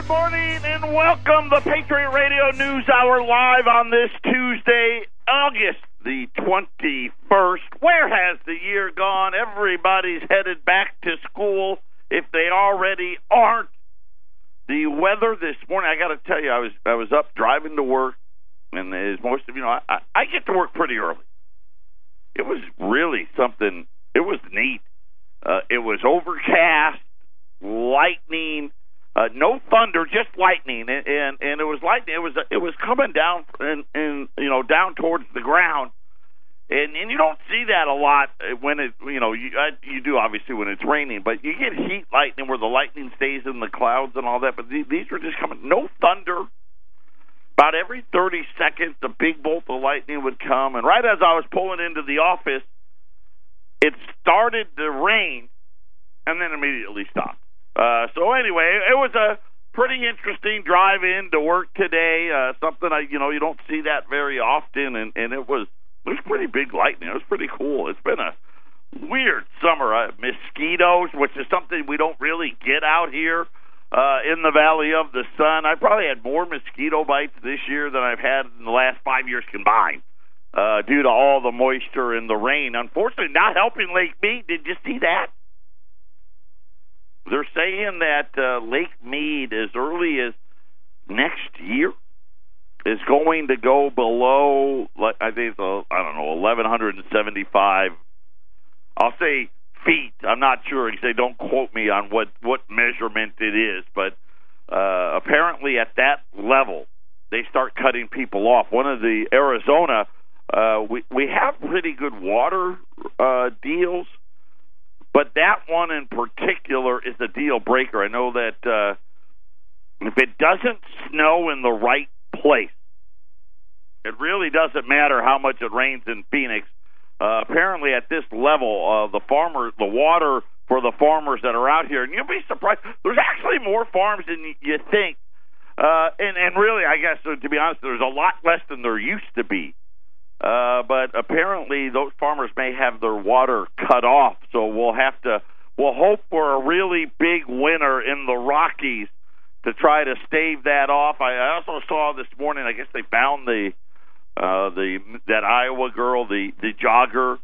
Good morning and welcome the Patriot Radio News Hour live on this Tuesday, August the 21st. Where has the year gone? Everybody's headed back to school if they already aren't. The weather this morning, I got to tell you, I was I was up driving to work, and as most of you know, I, I get to work pretty early. It was really something. It was neat. Uh, it was overcast, lightning uh, no thunder, just lightning, and, and and it was lightning. It was it was coming down and and you know down towards the ground, and and you don't see that a lot when it you know you uh, you do obviously when it's raining, but you get heat lightning where the lightning stays in the clouds and all that. But these, these were just coming, no thunder. About every thirty seconds, a big bolt of lightning would come, and right as I was pulling into the office, it started to rain, and then immediately stopped. Uh, so anyway, it was a pretty interesting drive in to work today. Uh, something I, you know, you don't see that very often, and and it was it was pretty big lightning. It was pretty cool. It's been a weird summer. Uh, mosquitoes, which is something we don't really get out here uh, in the Valley of the Sun. I probably had more mosquito bites this year than I've had in the last five years combined. Uh, due to all the moisture and the rain, unfortunately, not helping Lake Mead. Did you see that? They're saying that uh, Lake Mead, as early as next year, is going to go below. I think a, I don't know, eleven hundred and seventy-five. I'll say feet. I'm not sure. Say don't quote me on what what measurement it is, but uh, apparently at that level, they start cutting people off. One of the Arizona, uh, we we have pretty good water uh, deals but that one in particular is a deal breaker. I know that uh, if it doesn't snow in the right place, it really doesn't matter how much it rains in Phoenix. Uh, apparently, at this level, uh, the farmer, the water for the farmers that are out here, and you'll be surprised. There's actually more farms than you think, uh, and and really, I guess to be honest, there's a lot less than there used to be. Uh, but apparently, those farmers may have their water cut off, so we'll have to. We'll hope for a really big winter in the Rockies to try to stave that off. I also saw this morning. I guess they found the uh, the that Iowa girl, the the jogger.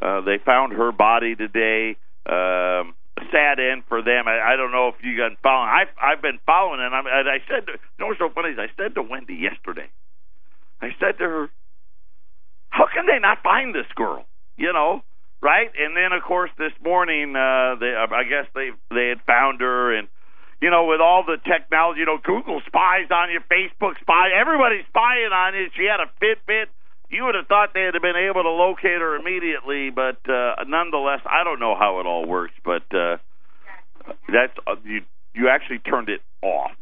Uh, they found her body today. Um, sad end for them. I, I don't know if you got following. I've I've been following, and, and I said, you know what's so funny is I said to Wendy yesterday. I said to her, they not find this girl? You know, right? And then of course this morning, uh, they I guess they they had found her, and you know, with all the technology, you know, Google spies on you, Facebook spy, everybody's spying on you. She had a Fitbit. You would have thought they'd have been able to locate her immediately, but uh, nonetheless, I don't know how it all works. But uh, that's uh, you. You actually turned it off.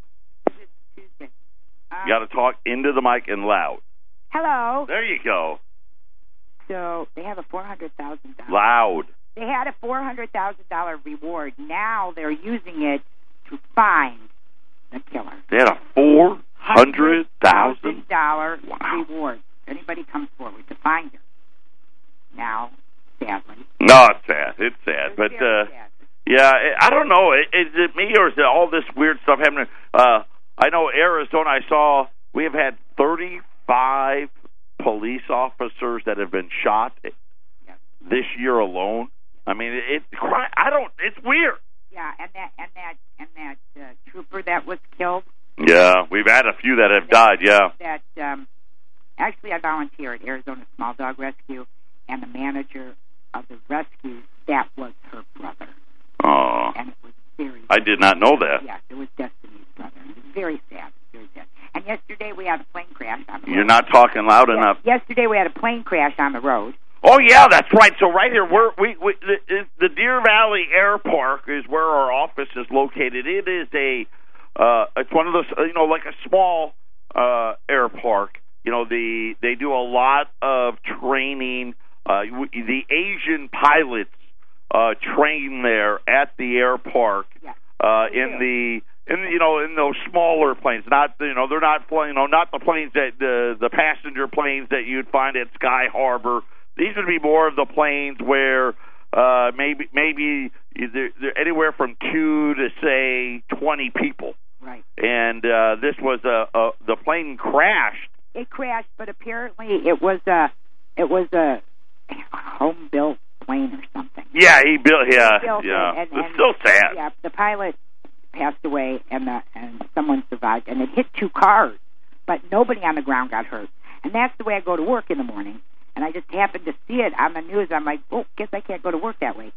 You got to talk into the mic and loud. Hello. There you go. So they have a four hundred thousand dollars. Loud. They had a four hundred thousand dollar reward. Now they're using it to find the killer. They had a four hundred thousand dollar reward. Anybody comes forward to find her. Now, sadly. No, it's sad. It's sad, It's but uh sad. yeah, I don't know. Is it me or is it all this weird stuff happening? Uh I know Arizona. I saw we have had thirty-five police officers that have been shot this year alone. I mean, it. I don't. It's weird. Yeah, and that and that and that uh, trooper that was killed. Yeah, we've had a few that have died. Yeah. That um, actually, I volunteer at Arizona Small Dog Rescue, and the manager of the rescue that was her brother, Oh, and it was very. I did not know that. Yes, it was Destiny's brother. It was very sad. Very sad. And yesterday we had a plane crash on the road. You're not talking loud Yes, enough. Yesterday we had a plane crash on the road. Oh yeah, that's right. So right here, we're we, we the, the Deer Valley Air Park is where our office is located. It is a uh, it's one of those you know like a small uh, air park. You know the they do a lot of training. Uh, the Asian pilots uh, train there at the air park Yes. uh, in the in you know in those smaller planes. Not you know they're not flying. You know not the planes that the the passenger planes that you'd find at Sky Harbor. These would be more of the planes where uh, maybe maybe they're, they're anywhere from two to say twenty people Right. and uh, this was a, a the plane crashed. It crashed, but apparently it was a it was a home built plane or something. Yeah, he built. Yeah, Built it, yeah. and- it's and- still sad. Yeah, the pilot passed away, and the and someone survived, and it hit two cars, but nobody on the ground got hurt. And that's the way I go to work in the morning. And I just happened to see it on the news. I'm like, oh, guess I can't go to work that way.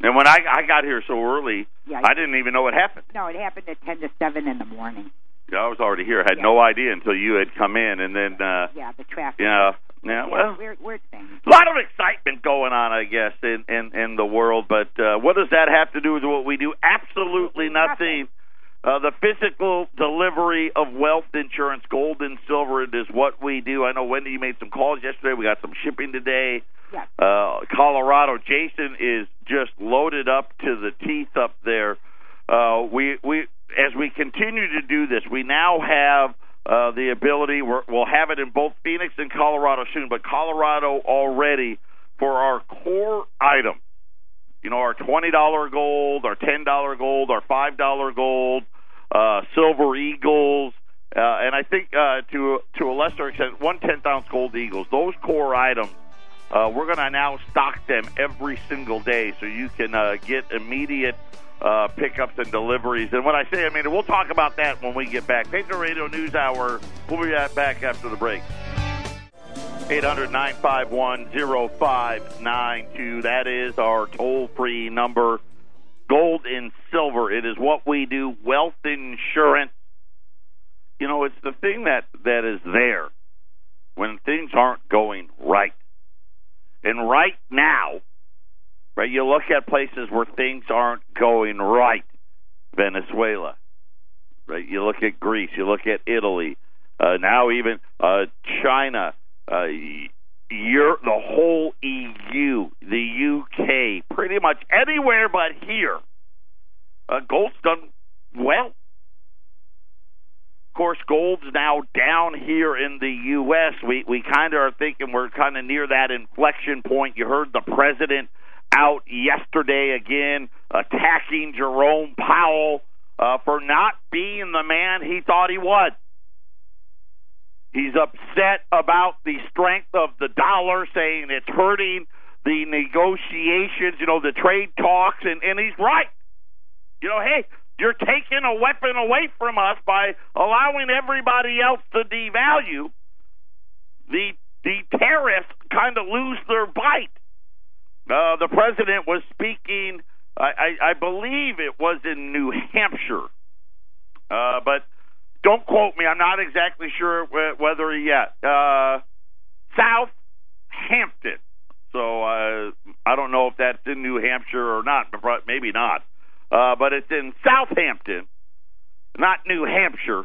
And when I I got here so early, Yeah, I didn't even know what happened. no, it happened at ten to seven in the morning. Yeah, I was already here. I had Yeah. no idea until you had come in, and then uh, Yeah, the traffic. yeah, yeah. Well, weird, weird thing. a lot of excitement going on, I guess, in in, in the world. But uh, what does that have to do with what we do? Absolutely nothing. Uh, the physical delivery of wealth insurance, gold and silver, it is what we do. I know Wendy you made some calls yesterday. We got some shipping today. Yes. Uh, Colorado, Jason is just loaded up to the teeth up there. Uh, we we as we continue to do this, we now have uh, the ability. We're, we'll have it in both Phoenix and Colorado soon, but Colorado already for our core item. You know, our twenty dollar gold, our ten dollar gold, our five dollar gold, uh, silver eagles, uh, and I think uh, to to a lesser extent, one tenth ounce gold eagles. Those core items, uh, we're going to now stock them every single day, so you can uh, get immediate uh, pickups and deliveries. And when I say, I mean, we'll talk about that when we get back. Patriot Radio News Hour. We'll be back after the break. 800 951 0592. That is our toll free number. Gold and silver. It is what we do. Wealth insurance. You know, it's the thing that, that is there when things aren't going right. And right now, right, you look at places where things aren't going right. Venezuela, right? You look at Greece, you look at Italy, uh, now even uh, China, uh, Europe, the whole EU, the UK, pretty much anywhere but here. Uh, gold's done well. Of course, gold's now down here in the U.S. We we kind of are thinking we're kind of near that inflection point. You heard the president out yesterday again attacking Jerome Powell uh, for not being the man he thought he was. He's upset about the strength of the dollar, saying it's hurting the negotiations, you know, the trade talks, and, and he's right. You know, hey, you're taking a weapon away from us by allowing everybody else to devalue. The the tariffs kind of lose their bite. Uh, the president was speaking, I, I, I believe it was in New Hampshire, uh, but don't quote me. I'm not exactly sure wh- whether yet. Uh, Southampton. So uh, I don't know if that's in New Hampshire or not. but Maybe not. Uh, but it's in Southampton, not New Hampshire.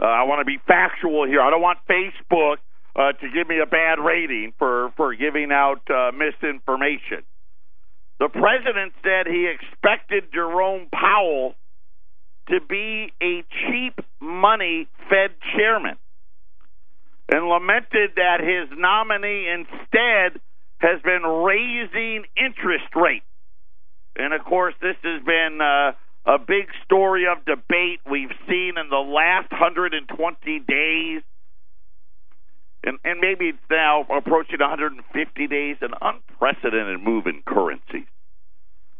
Uh, I want to be factual here. I don't want Facebook uh, to give me a bad rating for for giving out uh, misinformation. The president said he expected Jerome Powell to be a cheap money Fed chairman and lamented that his nominee instead has been raising interest rates. And of course, this has been uh, a big story of debate we've seen in the last 120 days. And, and maybe it's now approaching 150 days, an unprecedented move in currencies,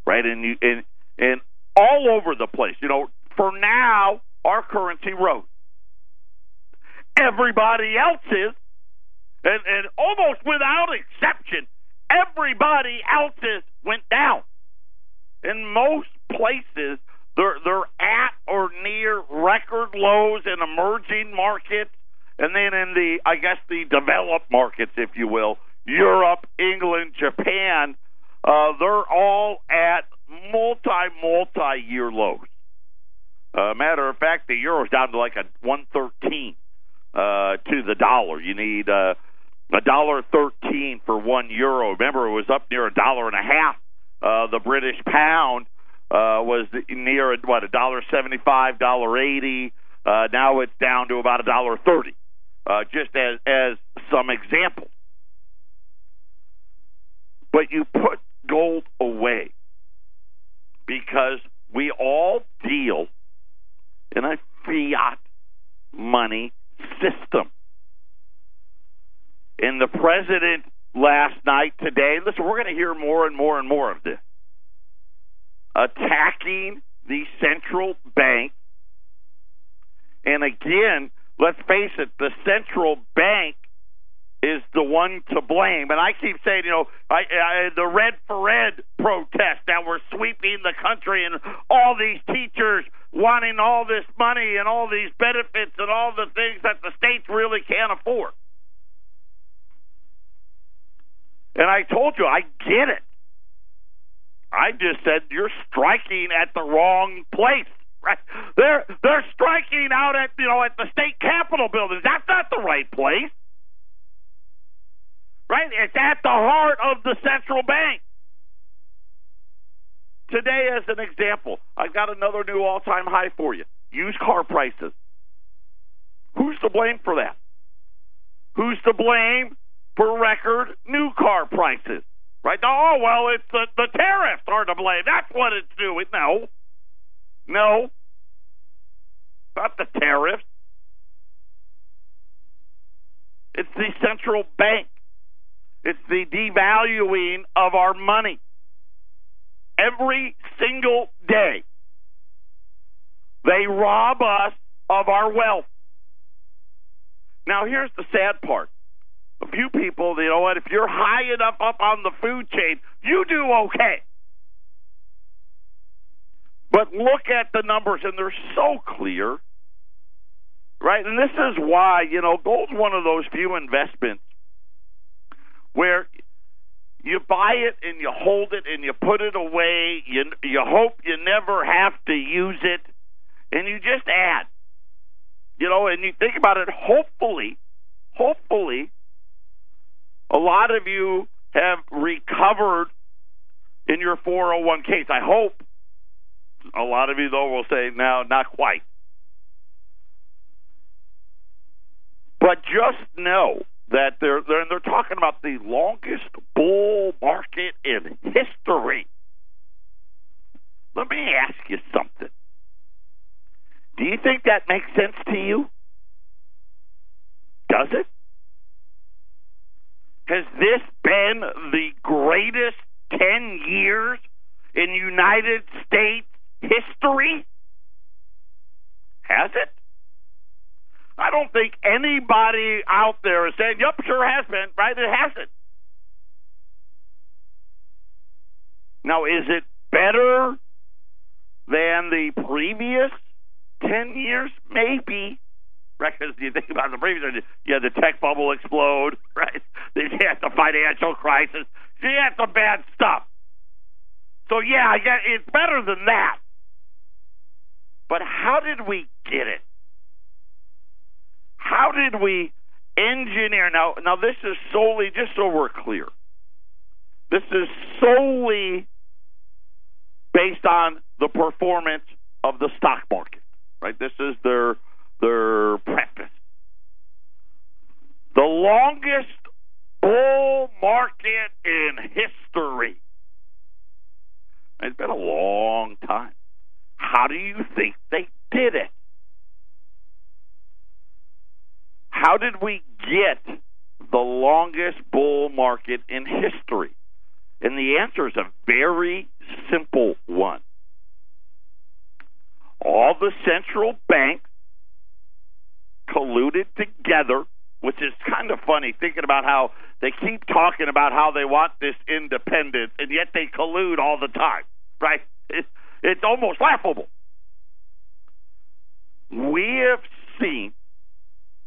right? And you, and and all over the place. You know, for now, our currency rose. Everybody else's, and, and almost without exception, everybody else's went down. In most places, they're they're at or near record lows in emerging markets, and then in the I guess the developed markets, if you will, Europe, England, Japan, uh, they're all at multi multi year lows. Uh, matter of fact, the euro's down to like a one thirteen uh, to the dollar. You need uh, a dollar thirteen for one euro. Remember, it was up near a dollar and a half. Uh, the British pound uh, was near what a dollar seventy five, dollar eighty. Uh, now it's down to about a dollar thirty uh, just as, as some example, But you put gold away because we all deal in a fiat money system. And the president last night, today, listen, we're going to hear more and more and more of this attacking the central bank. And again, let's face it, the central bank is the one to blame. And I keep saying, you know, I, I, the Red for Ed protest that were sweeping the country and all these teachers wanting all this money and all these benefits and all the things that the states really can't afford. And I told you, I get it. I just said you're striking at the wrong place. Right? They're they're striking out at you know at the state capitol building. That's not the right place. Right? It's at the heart of the central bank. Today, as an example, I've got another new all time high for you. Used car prices. Who's to blame for that? Who's to blame for record new car prices? Right? Oh, well, it's the, the tariffs are to blame. That's what it's doing. No. No. Not the tariffs. It's the central bank. It's the devaluing of our money. Every single day, they rob us of our wealth. Now, here's the sad part. A few people, you know what, if you're high enough up on the food chain, you do okay. But look at the numbers, and they're so clear, right? And this is why, you know, gold's one of those few investments where you buy it and you hold it and you put it away. You you hope you never have to use it, and you just add. You know, and you think about it. Hopefully, hopefully, a lot of you have recovered in your 401ks. I hope. A lot of you, though, will say, no, not quite. But just know that they're they're, they're talking about the longest bull market in history. Let me ask you something. Do you think that makes sense to you? Does it? Has this been the greatest 10 years in United States history? Has it? I don't think anybody out there is saying, yep, sure has been, right? It hasn't. Now, is it better than the previous 10 years? Maybe. Because you think about the previous, you had the tech bubble explode, right? You had the financial crisis. You had some bad stuff. So, yeah, yeah, it's better than that. But how did we get it? How did we engineer? Now, now this is solely just so we're clear. This is solely based on the performance of the stock market, right? This is their their preface. The longest bull market in history. It's been a long. How do you think they did it? How did we get the longest bull market in history? And the answer is a very simple one. All the central banks colluded together, which is kind of funny thinking about how they keep talking about how they want this independence, and yet they collude all the time, right? It's almost laughable. We have seen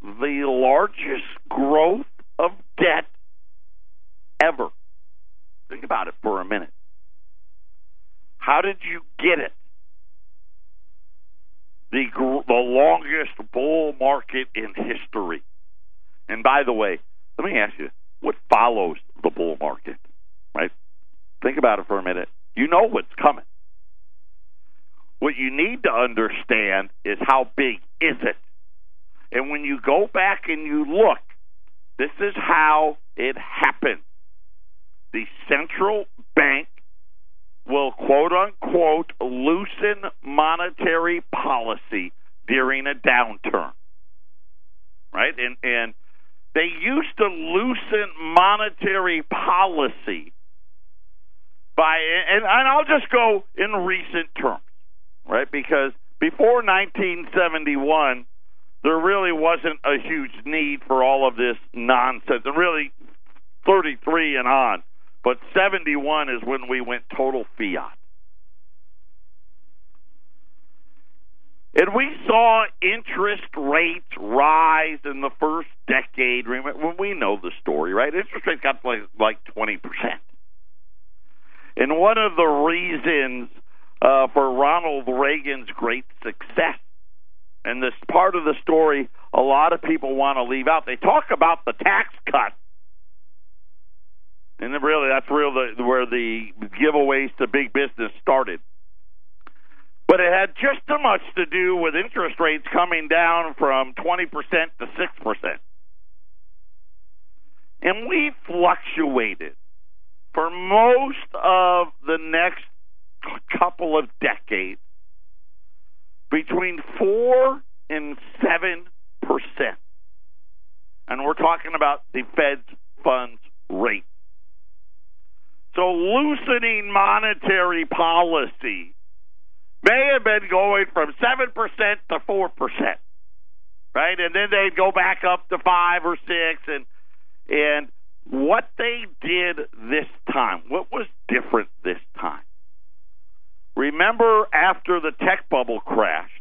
the largest growth of debt ever. Think about it for a minute. How did you get it? The the longest bull market in history. And by the way, let me ask you, what follows the bull market? Right? Think about it for a minute. You know what's coming. What you need to understand is how big is it? And when you go back and you look, this is how it happened. The central bank will quote unquote loosen monetary policy during a downturn. Right? And and they used to loosen monetary policy by and, and I'll just go in recent terms, right? Because before 1971, there really wasn't a huge need for all of this nonsense, and really 33 and on. But 71 is when we went total fiat. And we saw interest rates rise in the first decade. When we know the story, right? Interest rates got like like twenty percent. And one of the reasons uh, for Ronald Reagan's great success, and this part of the story, a lot of people want to leave out. They talk about the tax cut, and really that's real the, where the giveaways to big business started. But it had just as much to do with interest rates coming down from 20% to 6%. And we fluctuated for most of the next couple of decades between 4 and 7%. And we're talking about the Fed's funds rate. So loosening monetary policy may have been going from 7% to 4%, right? And then they'd go back up to 5 or 6 and and what they did this time, what was different this time? Remember after the tech bubble crashed,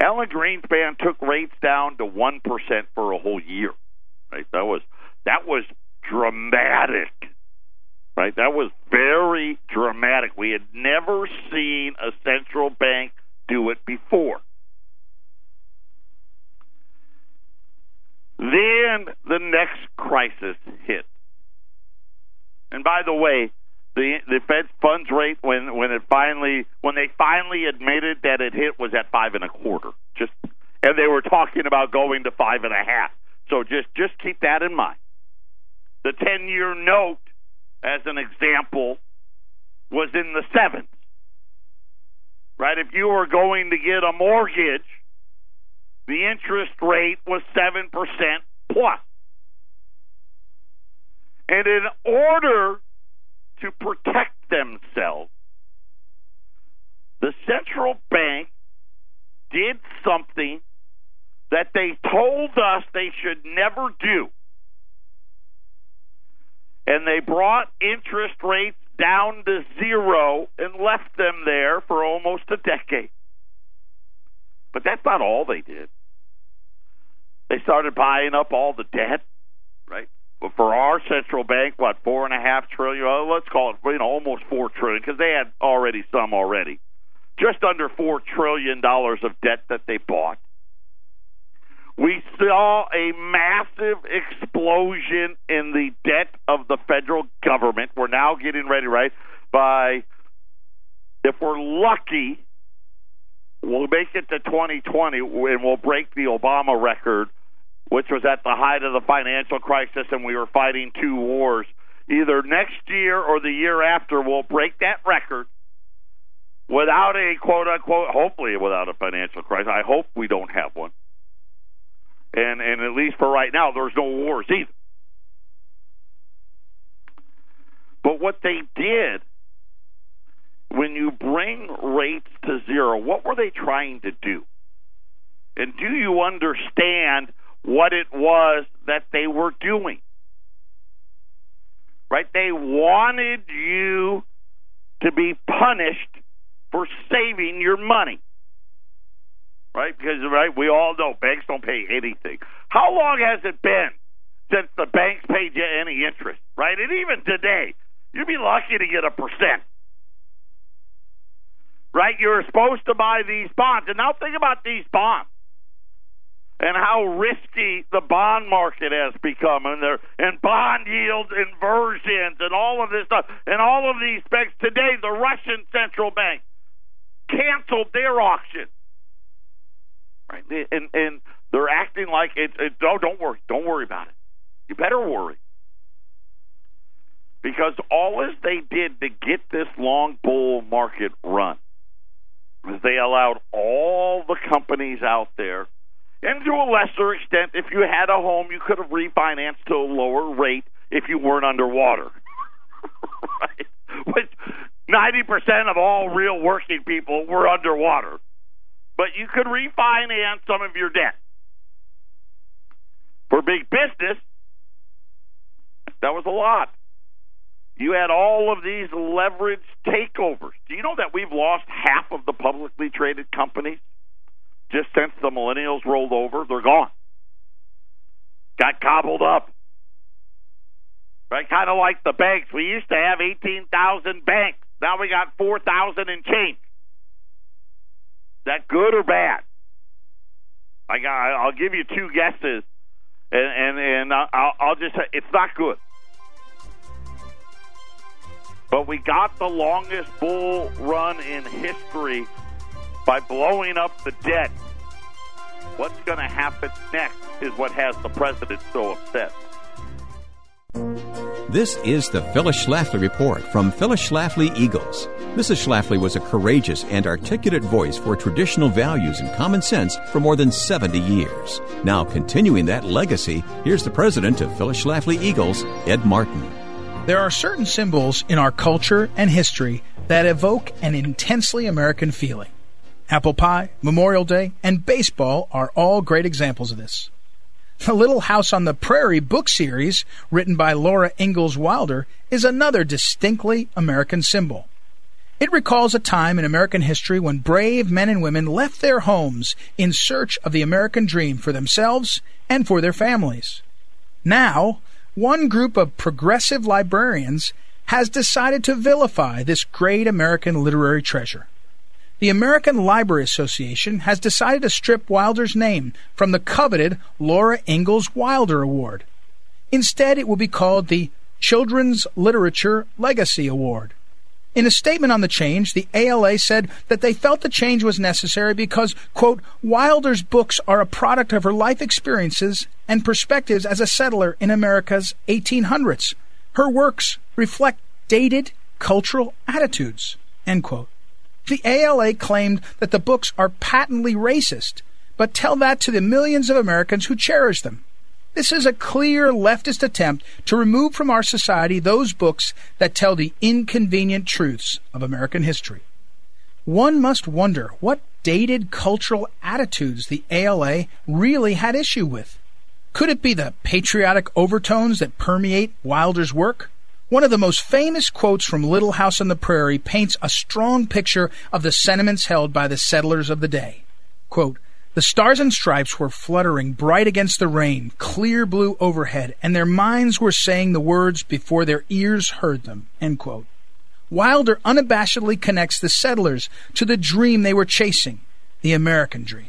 Alan Greenspan took rates down to 1% for a whole year. Right? That was that was dramatic right? That was very dramatic. We had never seen a central bank do it before. Then the next crisis hit. And by the way, the the Fed funds rate when when it finally when they finally admitted that it hit was at five and a quarter. Just and they were talking about going to five and a half. So just just keep that in mind. The ten year note as an example, was in the sevens. Right? If you were going to get a mortgage, the interest rate was 7% plus. And in order to protect themselves, the central bank did something that they told us they should never do and they brought interest rates down to zero and left them there for almost a decade. But that's not all they did. They started buying up all the debt, right? For our central bank, what four and a half trillion? Well, let's call it, you know, almost four trillion because they had already some already, just under four trillion dollars of debt that they bought. We saw a massive explosion in the debt of the federal government. We're now getting ready, right? By, if we're lucky, we'll make it to 2020 and we'll break the Obama record, which was at the height of the financial crisis and we were fighting two wars. Either next year or the year after, we'll break that record without a quote unquote, hopefully without a financial crisis. I hope we don't have one and and at least for right now, there's no wars either. But what they did when you bring rates to zero, what were they trying to do? And do you understand what it was that they were doing? Right? They wanted you to be punished for saving your money right? Because right, we all know banks don't pay anything. How long has it been since the banks paid you any interest, right? And even today, you'd be lucky to get a percent. Right? You're supposed to buy these bonds. And now think about these bonds and how risky the bond market has become and there and bond yield inversions and all of this stuff and all of these banks today the Russian central bank canceled their auction right? And and they're acting like it. it oh, don't worry, don't worry about it. You better worry because all as they did to get this long bull market run is they allowed all the companies out there And to a lesser extent, if you had a home, you could have refinanced to a lower rate if you weren't underwater. right? Which 90% of all real working people were underwater. But you could refinance some of your debt. For big business, that was a lot. You had all of these leveraged takeovers. Do you know that we've lost half of the publicly traded companies just since the millennials rolled over? They're gone. Got gobbled up. Right? Kind of like the banks. We used to have 18,000 banks. Now we got 4,000 and change. Is that good or bad? I got, I'll give you two guesses, and and, and I'll, I'll just say it's not good. But we got the longest bull run in history by blowing up the debt. What's going to happen next is what has the president so upset. This is the Phyllis Schlafly Report from Phyllis Schlafly Eagles. Mrs. Schlafly was a courageous and articulate voice for traditional values and common sense for more than 70 years. Now, continuing that legacy, here's the president of Phyllis Schlafly Eagles, Ed Martin. There are certain symbols in our culture and history that evoke an intensely American feeling. Apple pie, Memorial Day, and baseball are all great examples of this. The Little House on the Prairie book series, written by Laura Ingalls Wilder, is another distinctly American symbol. It recalls a time in American history when brave men and women left their homes in search of the American dream for themselves and for their families. Now, one group of progressive librarians has decided to vilify this great American literary treasure. The American Library Association has decided to strip Wilder's name from the coveted Laura Ingalls Wilder Award. Instead, it will be called the Children's Literature Legacy Award. In a statement on the change, the ALA said that they felt the change was necessary because, quote, Wilder's books are a product of her life experiences and perspectives as a settler in America's 1800s. Her works reflect dated cultural attitudes, end quote. The ALA claimed that the books are patently racist, but tell that to the millions of Americans who cherish them. This is a clear leftist attempt to remove from our society those books that tell the inconvenient truths of American history. One must wonder what dated cultural attitudes the ALA really had issue with. Could it be the patriotic overtones that permeate Wilder's work? One of the most famous quotes from Little House on the Prairie paints a strong picture of the sentiments held by the settlers of the day. Quote, the stars and stripes were fluttering bright against the rain, clear blue overhead, and their minds were saying the words before their ears heard them. Wilder unabashedly connects the settlers to the dream they were chasing, the American dream.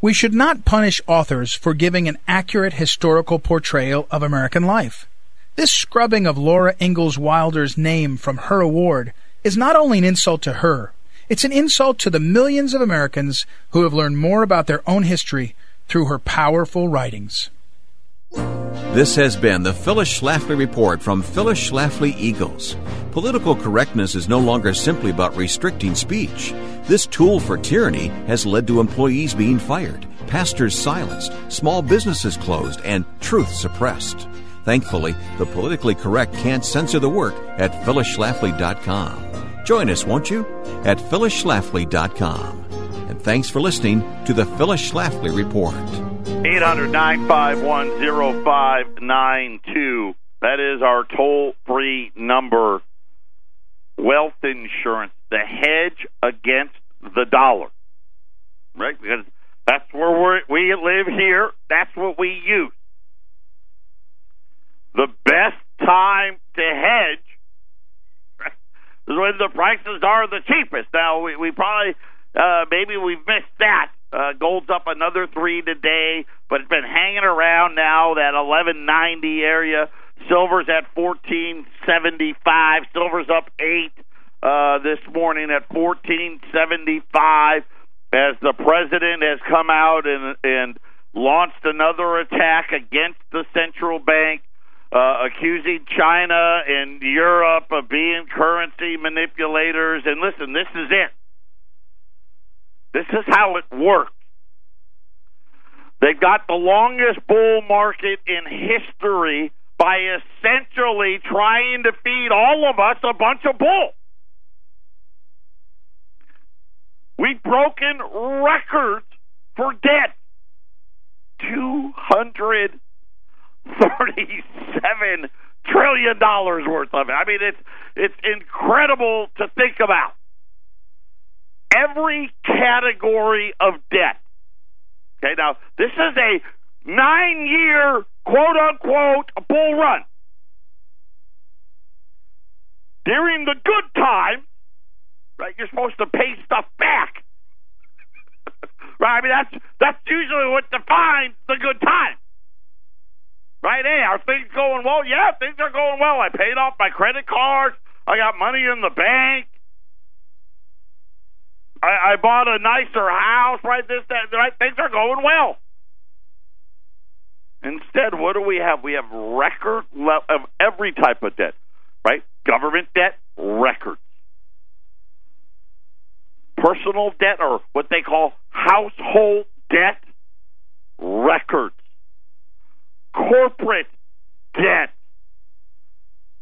We should not punish authors for giving an accurate historical portrayal of American life. This scrubbing of Laura Ingalls Wilder's name from her award is not only an insult to her, it's an insult to the millions of Americans who have learned more about their own history through her powerful writings. This has been the Phyllis Schlafly Report from Phyllis Schlafly Eagles. Political correctness is no longer simply about restricting speech. This tool for tyranny has led to employees being fired, pastors silenced, small businesses closed, and truth suppressed. Thankfully, the politically correct can't censor the work at phyllisschlafly.com. Join us, won't you? At phyllisschlafly.com. And thanks for listening to the Phyllis Schlafly Report. 800 951 0592. That is our toll free number. Wealth insurance, the hedge against the dollar. Right? Because that's where we live here. That's what we use. The best time to hedge is when the prices are the cheapest. Now we, we probably uh, maybe we've missed that. Uh, gold's up another three today, but it's been hanging around now that eleven ninety area. Silver's at fourteen seventy five. Silver's up eight uh, this morning at fourteen seventy five. As the president has come out and and launched another attack against the central bank uh, accusing China and Europe of being currency manipulators. And listen, this is it. This is how it works. They've got the longest bull market in history by essentially trying to feed all of us a bunch of bull. We've broken records for debt. Two hundred thirty-seven trillion dollars worth of it. I mean, it's it's incredible to think about. Every category of debt. Okay, now this is a nine-year quote unquote bull run. During the good times, right, you're supposed to pay stuff back. right? I mean that's that's usually what defines the good time. Right? Hey, are things going well? Yeah, things are going well. I paid off my credit cards. I got money in the bank. I, I bought a nicer house. Right? This, that, right? Things are going well. Instead, what do we have? We have record level of every type of debt, right? Government debt, records. Personal debt, or what they call household debt, records. Corporate debt,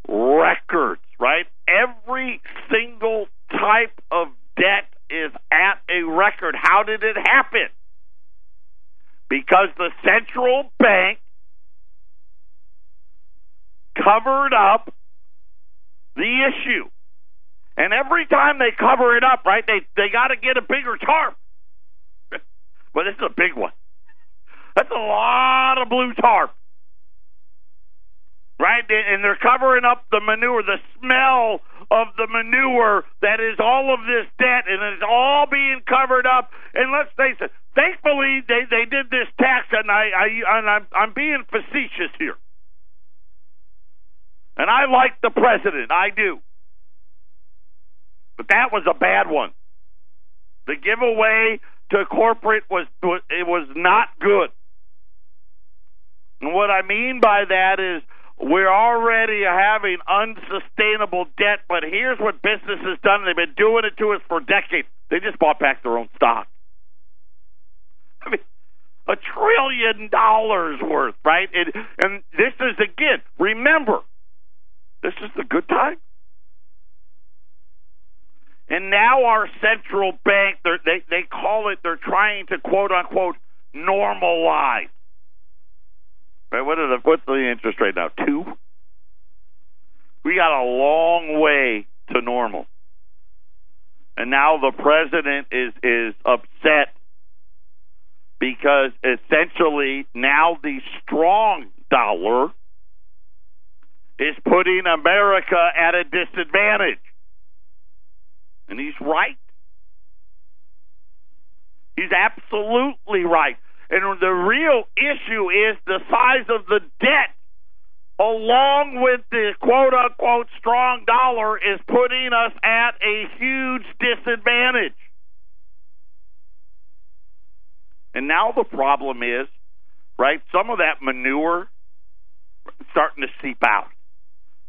records, right? Every single type of debt is at a record. How did it happen? because the central bank covered up the issue. And every time they cover it up, right, they they got to get a bigger tarp. but this is a big one. That's a lot of blue tarp. Right? And they're covering up the manure, the smell of the manure that is all of this debt, and it's all being covered up. And let's face it, thankfully they they did this tax, and I, I and I'm I'm being facetious here. And I like the president, I do. But that was a bad one. The giveaway to corporate was it was not good. And what I mean by that is we're already having unsustainable debt, but here's what business has done. They've been doing it to us for decades. They just bought back their own stock. I mean, a trillion dollars worth, right? And, this is again, remember, this is the good time. And now our central bank, they they call it, they're trying to quote unquote normalize Right, what the what's the interest rate now? Two. We got a long way to normal, and now the president is is upset because essentially now the strong dollar is putting America at a disadvantage, and he's right. He's absolutely right. And the real issue is the size of the debt, along with the quote unquote strong dollar, is putting us at a huge disadvantage. And now the problem is, right, some of that manure starting to seep out,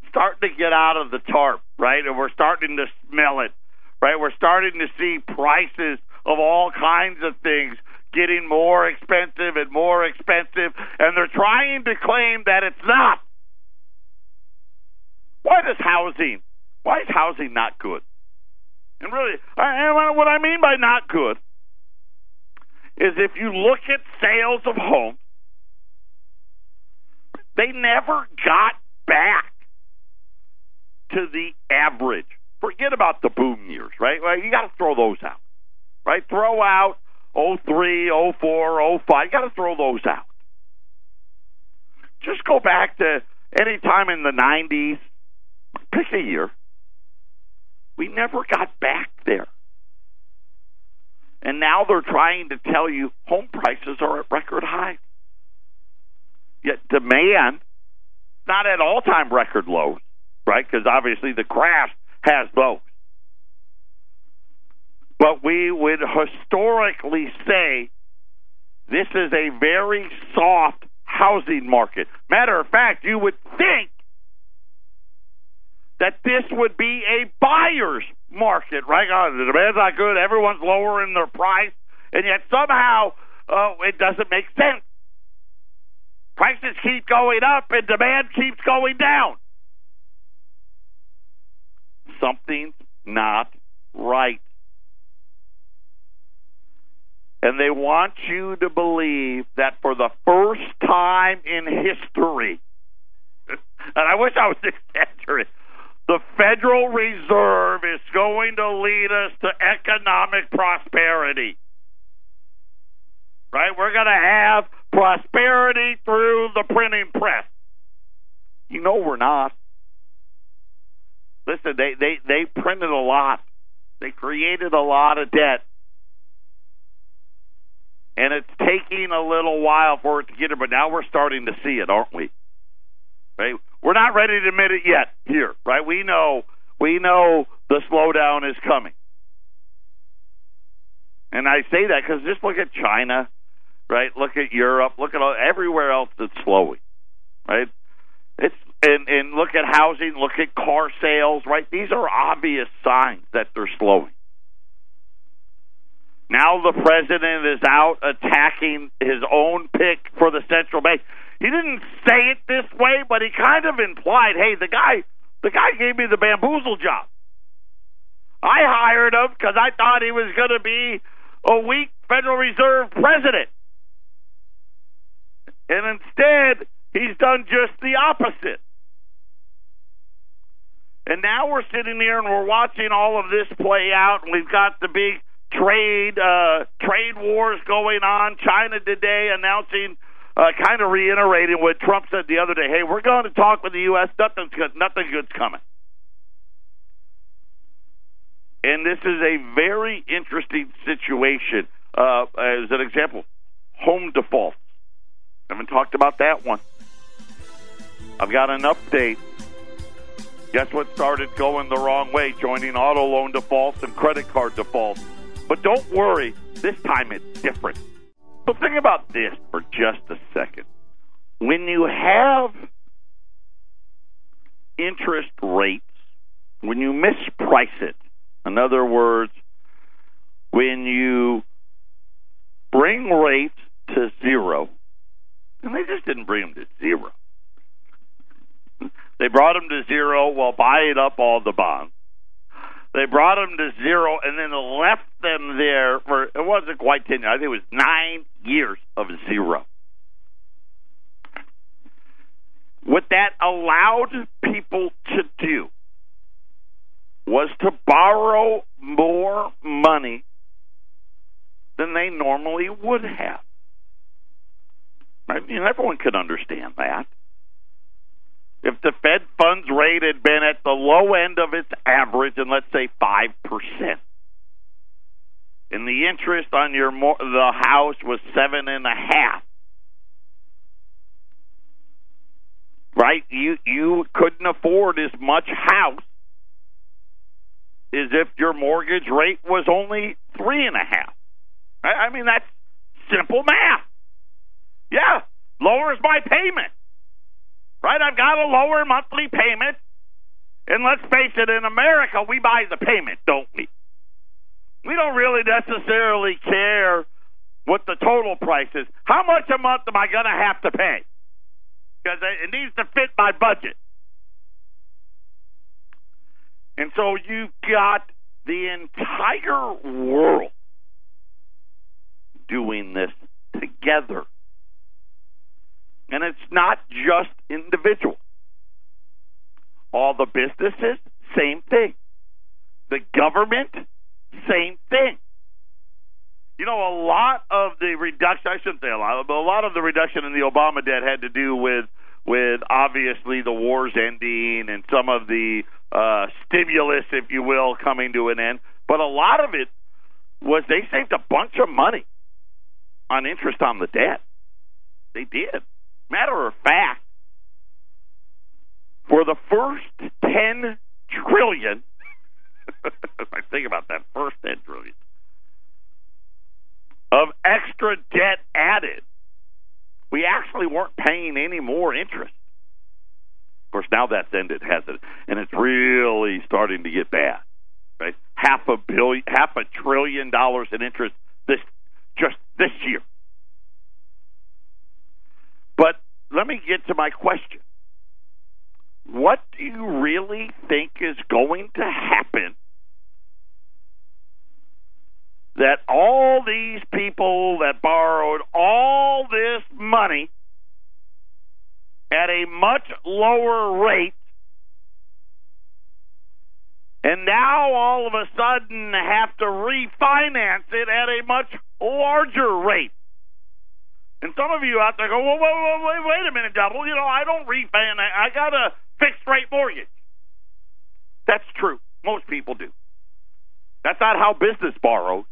starting to get out of the tarp, right? And we're starting to smell it, right? We're starting to see prices of all kinds of things getting more expensive and more expensive, and they're trying to claim that it's not. Why does housing? Why is housing not good? And really, what I mean by not good is if you look at sales of homes, they never got back to the average. Forget about the boom years, right? Well, you got to throw those out, right? Throw out 03, 04, 05. You got to throw those out. Just go back to any time in the 90s. Pick a year. We never got back there. And now they're trying to tell you home prices are at record highs. Yet demand not at all time record lows, right? Because obviously the crash has those but we would historically say this is a very soft housing market. Matter of fact, you would think that this would be a buyer's market, right? Oh, the demand's not good. Everyone's lowering their price, and yet somehow oh, it doesn't make sense. Prices keep going up and demand keeps going down. Something's not right. And they want you to believe that for the first time in history, and I wish I was exaggerating, the Federal Reserve is going to lead us to economic prosperity. Right? We're going to have prosperity through the printing press. You know we're not. Listen, they, they, they printed a lot. They created a lot of debt. And it's taking a little while for it to get it, but now we're starting to see it, aren't we? Right? We're not ready to admit it yet here, right? We know we know the slowdown is coming. And I say that because just look at China, right? Look at Europe. Look at all, everywhere else that's slowing, right? It's and and look at housing. Look at car sales, right? These are obvious signs that they're slowing. Now the president is out attacking his own pick for the central bank. He didn't say it this way, but he kind of implied, "Hey, the guy, the guy gave me the bamboozle job. I hired him because I thought he was going to be a weak Federal Reserve president, and instead, he's done just the opposite." And now we're sitting here and we're watching all of this play out, and we've got the big trade uh, trade wars going on. China today announcing, uh, kind of reiterating what Trump said the other day. Hey, we're going to talk with the U.S. Nothing's good. Nothing good's coming. And this is a very interesting situation. Uh, as an example, home defaults. I haven't talked about that one. I've got an update. Guess what started going the wrong way? Joining auto loan defaults and credit card defaults. But don't worry, this time it's different. So think about this for just a second. When you have interest rates, when you misprice it, in other words, when you bring rates to zero, and they just didn't bring them to zero. They brought them to zero while buying up all the bonds. They brought them to zero and then left them there for it wasn't quite ten. years, I think it was nine years of zero. What that allowed people to do was to borrow more money than they normally would have. I mean, everyone could understand that. If the Fed funds rate had been at the low end of its average, and let's say five percent, and the interest on your the house was seven and a half, right? You you couldn't afford as much house as if your mortgage rate was only three and a half. I mean that's simple math. Yeah, lowers my payment right? I've got a lower monthly payment. And let's face it, in America, we buy the payment, don't we? We don't really necessarily care what the total price is. How much a month am I going to have to pay? Because it needs to fit my budget. And so you've got the entire world doing this together. And it's not just individuals. All the businesses, same thing. The government, same thing. You know, a lot of the reduction, I shouldn't say a lot, but a lot of the reduction in the Obama debt had to do with with obviously the wars ending and some of the uh, stimulus, if you will, coming to an end. But a lot of it was they saved a bunch of money on interest on the debt. They did. Matter of fact, for the first 10 trillion, I think about that first 10 trillion, of extra debt added, we actually weren't paying any more interest. Of course, now that's ended, has it? And it's really starting to get bad. Right? Half a billion, half a trillion dollars in interest this just this year get to my question. What do you really think is going to happen that all these people that borrowed all this money at a much lower rate and now all of a sudden have to refinance it at a much larger rate. And some of you out there go, well, wait, wait, wait, a minute, double. You know, I don't refinance. I got a fixed rate mortgage. That's true. Most people do. That's not how business borrows.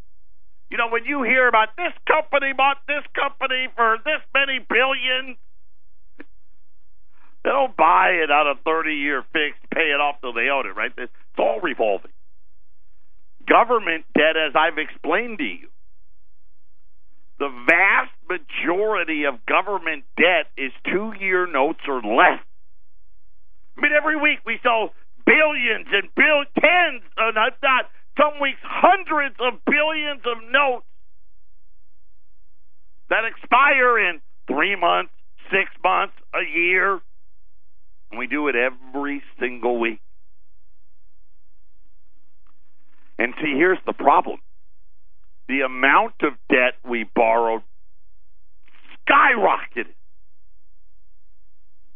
You know, when you hear about this company bought this company for this many billions, they don't buy it on a 30 year fix, pay it off till they own it, right? It's all revolving. Government debt, as I've explained to you, the vast majority of government debt is two year notes or less. I mean, every week we sell billions and bill tens, uh, not, not some weeks hundreds of billions of notes that expire in three months, six months, a year. And we do it every single week. And see, here's the problem the amount of debt we borrowed skyrocketed.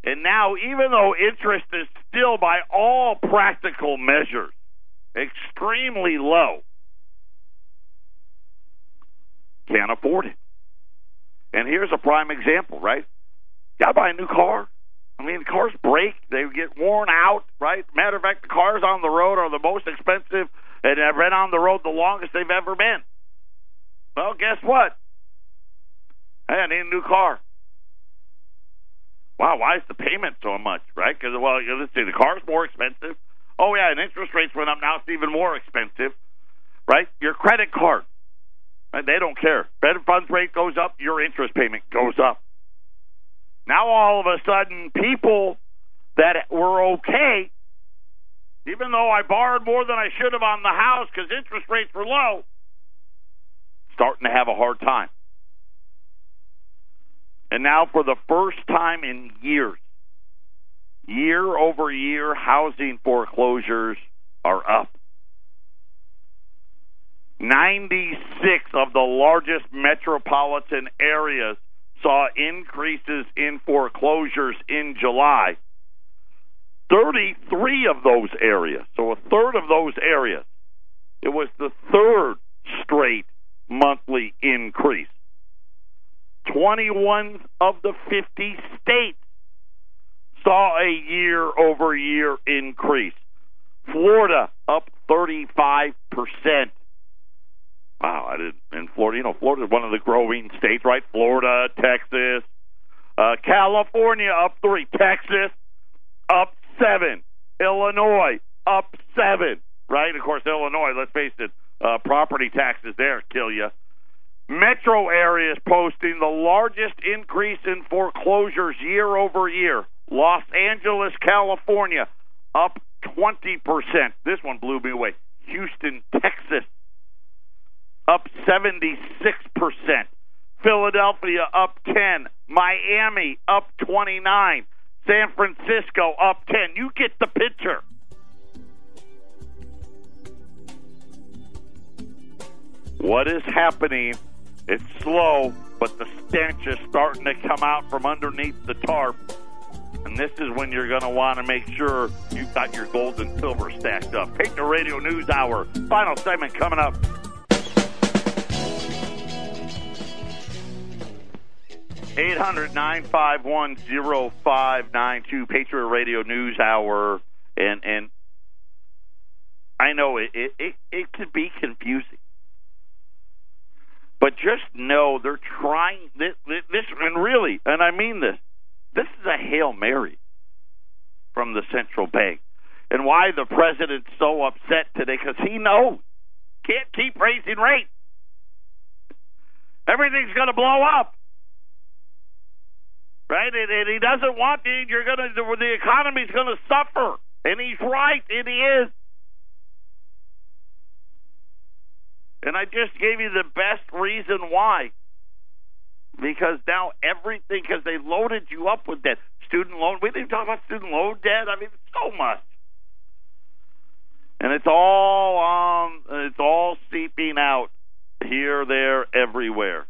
And now, even though interest is still, by all practical measures, extremely low, can't afford it. And here's a prime example, right? Got to buy a new car. I mean, cars break, they get worn out, right? Matter of fact, the cars on the road are the most expensive and have been on the road the longest they've ever been. Well, guess what? Hey, I need a new car. Wow, why is the payment so much, right? Because, well, let's see, the car's more expensive. Oh, yeah, and interest rates went up. Now it's even more expensive, right? Your credit card, right? they don't care. Fed funds rate goes up, your interest payment goes up. Now all of a sudden, people that were okay, even though I borrowed more than I should have on the house because interest rates were low, starting to have a hard time. And now, for the first time in years, year over year, housing foreclosures are up. 96 of the largest metropolitan areas saw increases in foreclosures in July. 33 of those areas, so a third of those areas, it was the third straight monthly increase. 21 of the 50 states saw a year over year increase. Florida up 35%. Wow, I didn't in Florida. You know, Florida is one of the growing states, right? Florida, Texas, uh, California up three, Texas up seven, Illinois up seven, right? Of course, Illinois. Let's face it, uh, property taxes there kill you. Metro areas posting the largest increase in foreclosures year over year. Los Angeles, California, up 20%. This one blew me away. Houston, Texas, up 76%. Philadelphia up 10, Miami up 29, San Francisco up 10. You get the picture. What is happening? It's slow, but the stench is starting to come out from underneath the tarp. And this is when you're going to want to make sure you've got your gold and silver stacked up. Patriot Radio News Hour, final segment coming up. 800 951 0592, Patriot Radio News Hour. And, and I know it, it, it, it could be confusing. But just know they're trying this, this, and really, and I mean this, this is a Hail Mary from the central bank. And why the president's so upset today, because he knows can't keep raising rates. Everything's going to blow up right? And, and he doesn't want the you're gonna the, the economy's gonna suffer, and he's right, he is. And I just gave you the best reason why. Because now everything, because they loaded you up with that. student loan. We didn't talk about student loan debt. I mean, so much, and it's all um, it's all seeping out here, there, everywhere.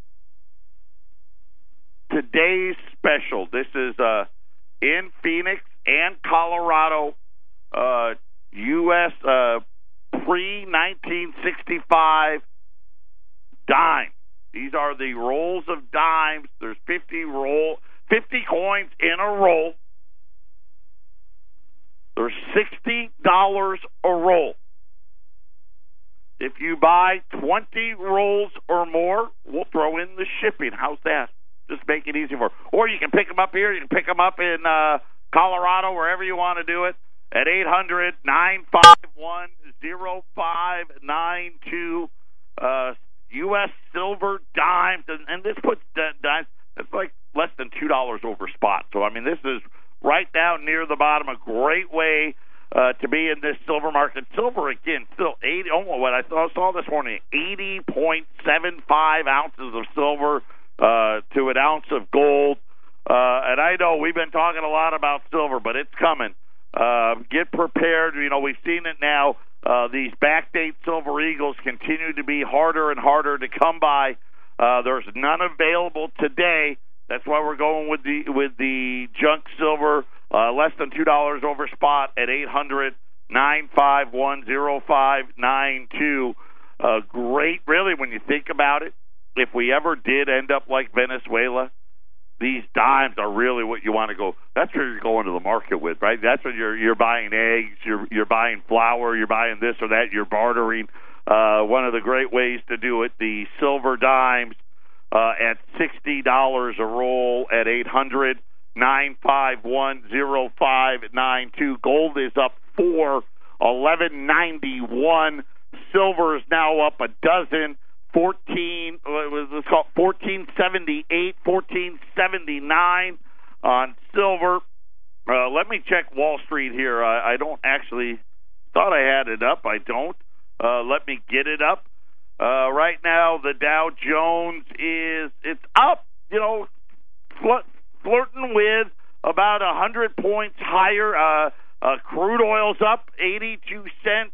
Today's special. This is uh, in Phoenix and Colorado. Uh, U.S. Uh, pre 1965 dimes. These are the rolls of dimes. There's 50 roll, 50 coins in a roll. There's sixty dollars a roll. If you buy 20 rolls or more, we'll throw in the shipping. How's that? Just make it easy for. Or you can pick them up here. You can pick them up in uh, Colorado, wherever you want to do it, at eight hundred nine five one zero five nine two. Uh, U.S. silver dimes, and, and this puts dimes. It's like less than two dollars over spot. So I mean, this is right down near the bottom. A great way uh, to be in this silver market. Silver again, still eighty. Oh, what I saw this morning, eighty point seven five ounces of silver uh, to an ounce of gold. Uh, and I know we've been talking a lot about silver, but it's coming. Uh, get prepared. You know, we've seen it now. Uh, these backdate silver eagles continue to be harder and harder to come by. Uh, there's none available today. That's why we're going with the with the junk silver, uh, less than two dollars over spot at eight hundred nine five one zero five nine two. Uh, great, really, when you think about it. If we ever did end up like Venezuela, these dimes are really what you want to go. That's where you're going to the market with, right? That's when you're you're buying eggs, you're you're buying flour, you're buying this or that, you're bartering. Uh, one of the great ways to do it, the silver dimes uh, at sixty dollars a roll at eight hundred nine five one zero five nine two. Gold is up four, eleven ninety one. Silver is now up a dozen 14 what was called? 1478 1479 on silver. Uh, let me check wall street here. I, I don't actually thought i had it up. I don't. Uh, let me get it up. Uh, right now the dow jones is it's up you know fl- flirting with about a hundred points higher. Uh, uh, crude oil's up 82 cents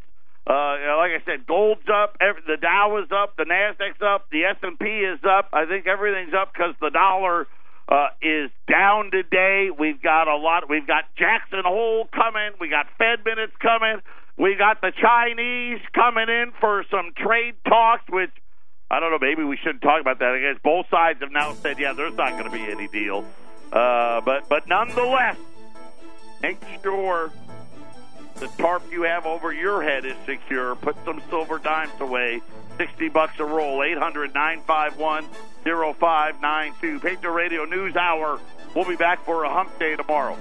uh, like I said, gold's up, every, the Dow is up, the Nasdaq's up, the S and P is up. I think everything's up because the dollar uh, is down today. We've got a lot. We've got Jackson Hole coming. We got Fed minutes coming. We got the Chinese coming in for some trade talks, which I don't know. Maybe we shouldn't talk about that. I guess both sides have now said, yeah, there's not going to be any deal. Uh, but but nonetheless, make sure the tarp you have over your head is secure. Put some silver dimes away. 60 bucks a roll. 800 951 0592. Patriot Radio News Hour. We'll be back for a hump day tomorrow.